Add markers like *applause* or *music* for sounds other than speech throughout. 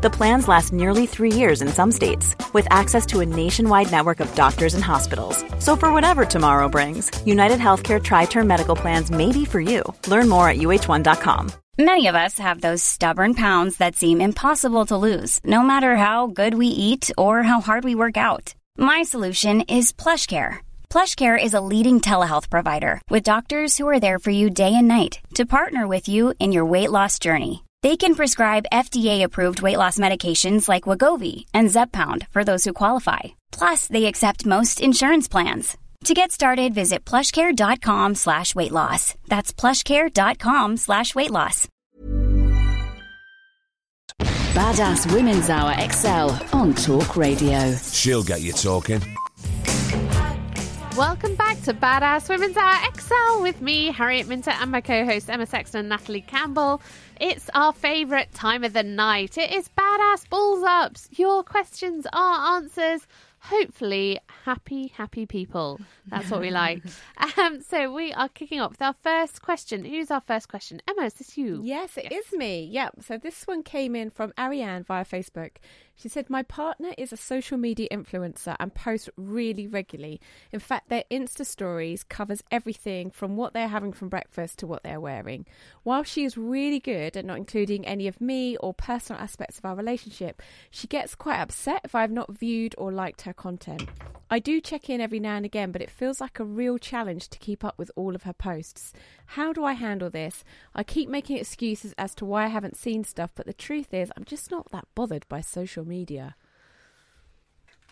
The plans last nearly three years in some states, with access to a nationwide network of doctors and hospitals. So, for whatever tomorrow brings, United Healthcare Tri Term Medical Plans may be for you. Learn more at uh1.com. Many of us have those stubborn pounds that seem impossible to lose, no matter how good we eat or how hard we work out. My solution is PlushCare. PlushCare is a leading telehealth provider with doctors who are there for you day and night to partner with you in your weight loss journey. They can prescribe FDA-approved weight loss medications like Wegovy and Zepbound for those who qualify. Plus, they accept most insurance plans. To get started, visit plushcare.com slash weight loss. That's plushcare.com slash weight loss. Badass Women's Hour XL on Talk Radio. She'll get you talking. Welcome back to Badass Women's Hour XL with me, Harriet Minter, and my co host Emma Sexton and Natalie Campbell. It's our favourite time of the night. It is Badass Balls Ups. Your questions, are answers hopefully happy, happy people. That's what we like. *laughs* um, so we are kicking off with our first question. Who's our first question? Emma, is this you? Yes, it is me. Yep. So this one came in from Ariane via Facebook. She said, My partner is a social media influencer and posts really regularly. In fact, their Insta stories covers everything from what they're having for breakfast to what they're wearing. While she is really good at not including any of me or personal aspects of our relationship, she gets quite upset if I have not viewed or liked her content. I do check in every now and again, but it feels like a real challenge to keep up with all of her posts. How do I handle this? I keep making excuses as to why I haven't seen stuff, but the truth is, I'm just not that bothered by social media.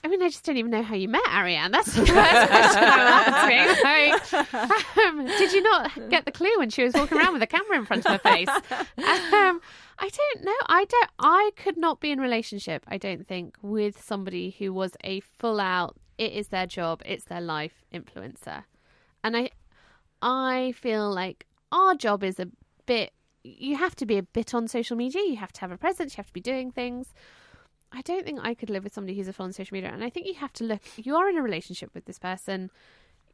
I mean, I just don't even know how you met Ariane. That's *laughs* the first question I'm asking. Like, um, did you not get the clue when she was walking around with a camera in front of her face? Um, I don't know. I don't. I could not be in relationship. I don't think with somebody who was a full out. It is their job. It's their life influencer, and I, I feel like our job is a bit. You have to be a bit on social media. You have to have a presence. You have to be doing things. I don't think I could live with somebody who's a full on social media. And I think you have to look, you are in a relationship with this person.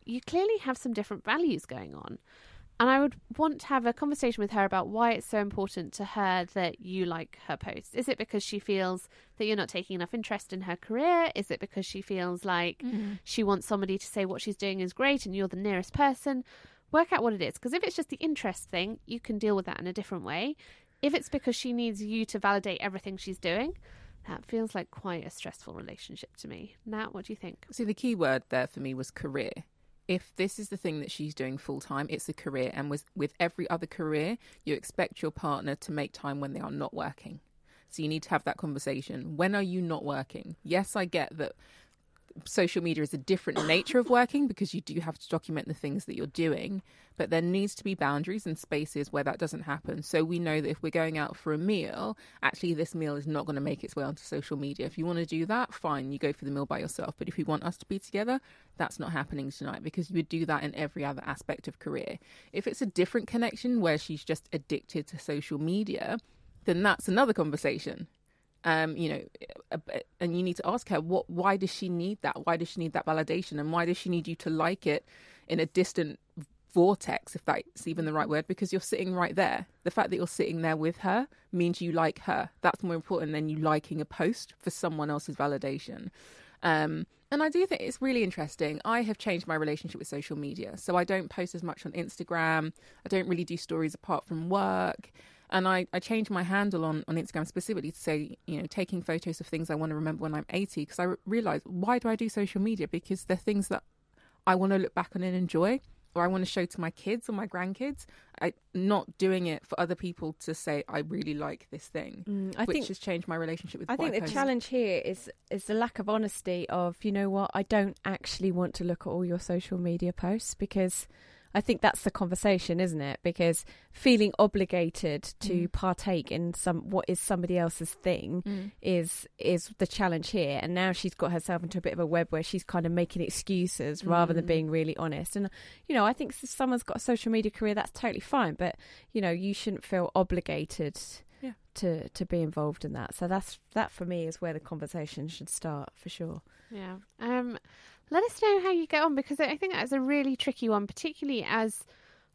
You clearly have some different values going on. And I would want to have a conversation with her about why it's so important to her that you like her posts. Is it because she feels that you're not taking enough interest in her career? Is it because she feels like mm-hmm. she wants somebody to say what she's doing is great and you're the nearest person? Work out what it is. Because if it's just the interest thing, you can deal with that in a different way. If it's because she needs you to validate everything she's doing, that feels like quite a stressful relationship to me. Nat, what do you think? See, the key word there for me was career. If this is the thing that she's doing full time, it's a career. And with, with every other career, you expect your partner to make time when they are not working. So you need to have that conversation. When are you not working? Yes, I get that social media is a different nature of working because you do have to document the things that you're doing, but there needs to be boundaries and spaces where that doesn't happen. So we know that if we're going out for a meal, actually this meal is not going to make its way onto social media. If you want to do that, fine, you go for the meal by yourself. But if you want us to be together, that's not happening tonight because you would do that in every other aspect of career. If it's a different connection where she's just addicted to social media, then that's another conversation um, you know, and you need to ask her what, why does she need that? Why does she need that validation? And why does she need you to like it in a distant vortex, if that's even the right word, because you're sitting right there. The fact that you're sitting there with her means you like her. That's more important than you liking a post for someone else's validation. Um, and I do think it's really interesting. I have changed my relationship with social media. So I don't post as much on Instagram. I don't really do stories apart from work. And I, I changed my handle on, on Instagram specifically to say, you know, taking photos of things I want to remember when I'm 80, because I re- realized why do I do social media? Because they're things that I want to look back on and enjoy, or I want to show to my kids or my grandkids. I not doing it for other people to say I really like this thing, mm, I which think, has changed my relationship with. I think the challenge here is is the lack of honesty of you know what I don't actually want to look at all your social media posts because I think that's the conversation, isn't it? Because feeling obligated to Mm. partake in some what is somebody else's thing is is the challenge here. And now she's got herself into a bit of a web where she's kind of making excuses rather than Mm. being really honest. And you know, I think if someone's got a social media career, that's totally fine. But you know, you shouldn't feel obligated Yeah. to to be involved in that. So that's that for me is where the conversation should start for sure. Yeah. Um, let us know how you get on because I think that's a really tricky one, particularly as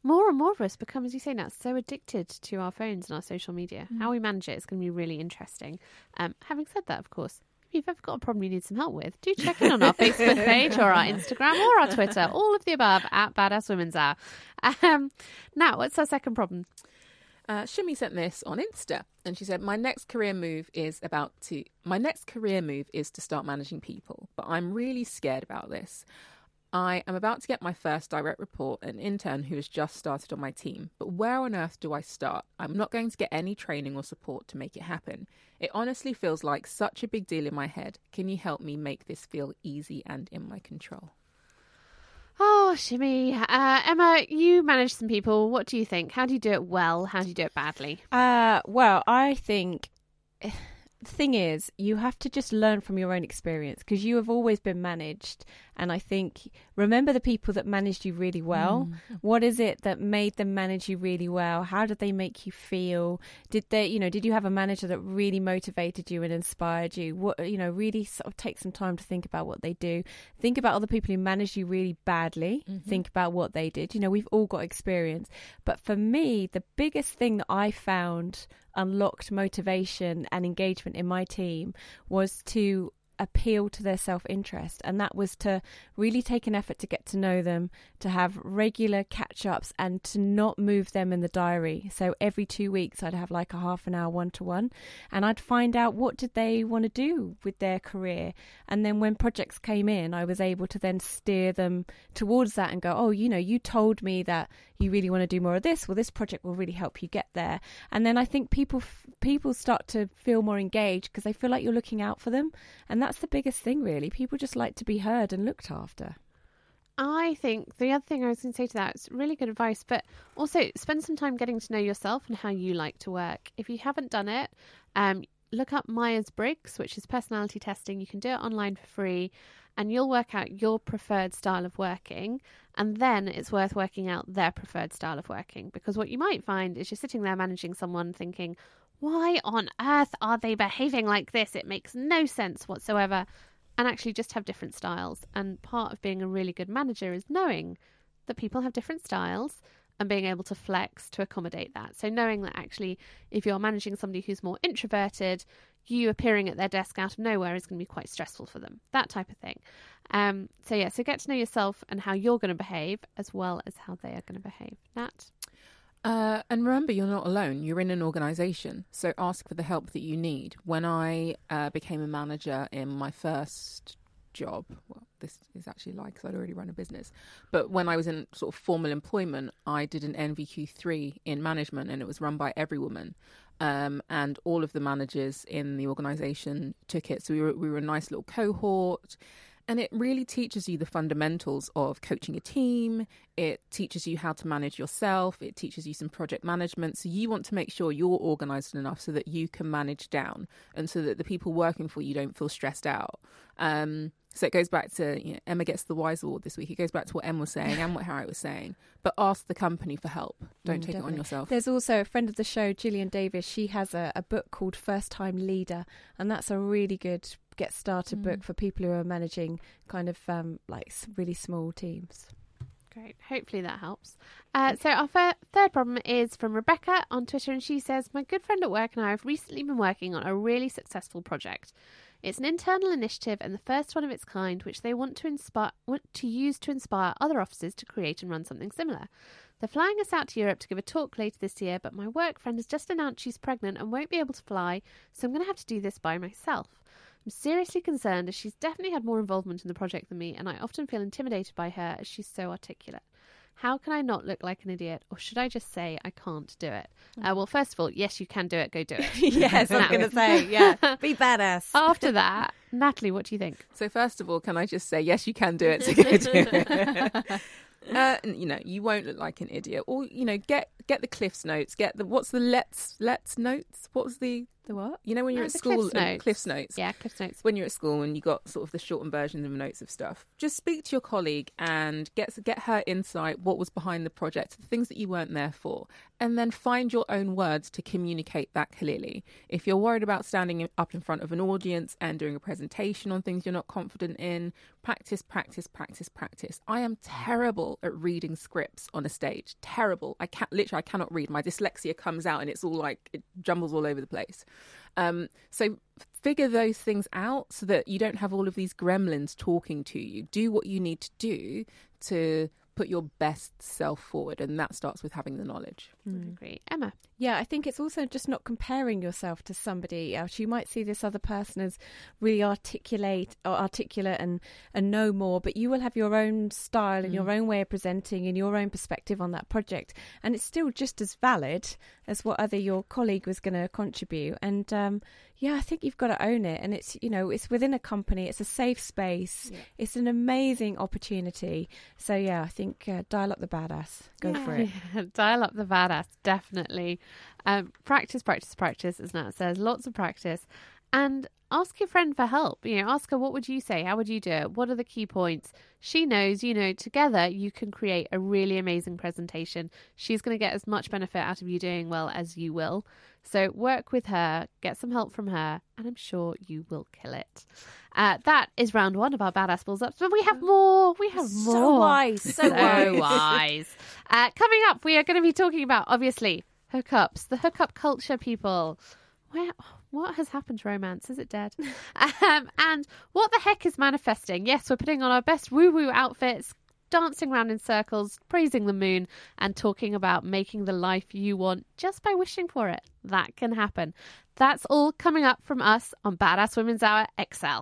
more and more of us become, as you say now, so addicted to our phones and our social media. How we manage it is going to be really interesting. Um, having said that, of course, if you've ever got a problem you need some help with, do check in on our Facebook *laughs* page or our Instagram or our Twitter, all of the above at Badass Women's Hour. Um, now, what's our second problem? Uh, Shimmy sent this on Insta, and she said, "My next career move is about to. My next career move is to start managing people, but I'm really scared about this. I am about to get my first direct report, an intern who has just started on my team. But where on earth do I start? I'm not going to get any training or support to make it happen. It honestly feels like such a big deal in my head. Can you help me make this feel easy and in my control?" Oh, Shimmy. Uh, Emma, you manage some people. What do you think? How do you do it well? How do you do it badly? Uh, well, I think the thing is, you have to just learn from your own experience because you have always been managed. And I think remember the people that managed you really well. Mm. What is it that made them manage you really well? How did they make you feel? Did they, you know, did you have a manager that really motivated you and inspired you? What, you know, really sort of take some time to think about what they do. Think about other people who managed you really badly. Mm-hmm. Think about what they did. You know, we've all got experience. But for me, the biggest thing that I found unlocked motivation and engagement in my team was to appeal to their self interest. And that was to really take an effort to get to know them, to have regular catch ups, and to not move them in the diary. So every two weeks, I'd have like a half an hour one to one, and I'd find out what did they want to do with their career. And then when projects came in, I was able to then steer them towards that and go, oh, you know, you told me that you really want to do more of this. Well, this project will really help you get there. And then I think people people start to feel more engaged because they feel like you're looking out for them, and that's the biggest thing, really. People just like to be heard and looked after. I think the other thing I was going to say to that is really good advice, but also spend some time getting to know yourself and how you like to work. If you haven't done it, um, look up Myers Briggs, which is personality testing. You can do it online for free, and you'll work out your preferred style of working. And then it's worth working out their preferred style of working because what you might find is you're sitting there managing someone thinking, why on earth are they behaving like this? It makes no sense whatsoever and actually just have different styles. And part of being a really good manager is knowing that people have different styles and being able to flex to accommodate that. So, knowing that actually, if you're managing somebody who's more introverted, you appearing at their desk out of nowhere is going to be quite stressful for them, that type of thing. Um, so, yeah, so get to know yourself and how you're going to behave as well as how they are going to behave. Nat? Uh, and remember, you're not alone. You're in an organisation, so ask for the help that you need. When I uh, became a manager in my first job, well, this is actually like because I'd already run a business, but when I was in sort of formal employment, I did an NVQ3 in management, and it was run by Everywoman. Um, and all of the managers in the organisation took it. So we were we were a nice little cohort and it really teaches you the fundamentals of coaching a team it teaches you how to manage yourself it teaches you some project management so you want to make sure you're organized enough so that you can manage down and so that the people working for you don't feel stressed out um, so it goes back to you know, Emma gets the Wise Award this week. It goes back to what Emma was saying and what Harriet was saying. But ask the company for help. Don't Mm, take it on yourself. There's also a friend of the show, Gillian Davis. She has a, a book called First Time Leader, and that's a really good get started Mm. book for people who are managing kind of um, like really small teams. Great. Hopefully that helps. Uh, so our fir- third problem is from Rebecca on Twitter, and she says, "My good friend at work and I have recently been working on a really successful project. It's an internal initiative and the first one of its kind, which they want to inspire, want to use to inspire other offices to create and run something similar. They're flying us out to Europe to give a talk later this year, but my work friend has just announced she's pregnant and won't be able to fly, so I'm going to have to do this by myself." I'm seriously concerned as she's definitely had more involvement in the project than me, and I often feel intimidated by her as she's so articulate. How can I not look like an idiot, or should I just say I can't do it? Uh, well, first of all, yes, you can do it. Go do it. *laughs* yes, I was Now- going to say, yeah, *laughs* be badass. After that, Natalie, what do you think? So first of all, can I just say yes, you can do it. So go do it. *laughs* uh, you know, you won't look like an idiot. Or you know, get get the Cliff's notes. Get the what's the let's let's notes. What was the The what? you know when you're Oh, at school Cliff's and Notes. Cliff's notes. Yeah, Cliff's Notes. When you're at school and you got sort of the shortened versions of notes of stuff, just speak to your colleague and get get her insight. What was behind the project, the things that you weren't there for, and then find your own words to communicate that clearly. If you're worried about standing up in front of an audience and doing a presentation on things you're not confident in, practice, practice, practice, practice. I am terrible at reading scripts on a stage. Terrible. I can't literally. I cannot read. My dyslexia comes out and it's all like it jumbles all over the place. Um, so figure those things out so that you don't have all of these gremlins talking to you. Do what you need to do to put your best self forward, and that starts with having the knowledge. I agree. Mm. Emma. Yeah, I think it's also just not comparing yourself to somebody else. You might see this other person as really articulate or articulate and, and know more, but you will have your own style and your mm. own way of presenting and your own perspective on that project. And it's still just as valid as what other your colleague was going to contribute. And um, yeah, I think you've got to own it. And it's, you know, it's within a company, it's a safe space, it's an amazing opportunity. So yeah, I think uh, dial up the badass. Go for it. *laughs* Dial up the badass, definitely. Um, practice, practice, practice, as Nat says. Lots of practice. And ask your friend for help. You know, ask her, what would you say? How would you do it? What are the key points? She knows, you know, together you can create a really amazing presentation. She's going to get as much benefit out of you doing well as you will. So work with her, get some help from her, and I'm sure you will kill it. Uh, that is round one of our badass balls up. But we have more. We have more. So wise, so So wise. *laughs* wise. Uh, coming up, we are going to be talking about obviously hookups, the hookup culture, people. Where, what has happened to romance? Is it dead? *laughs* um, and what the heck is manifesting? Yes, we're putting on our best woo woo outfits, dancing around in circles, praising the moon, and talking about making the life you want just by wishing for it. That can happen. That's all coming up from us on Badass Women's Hour XL.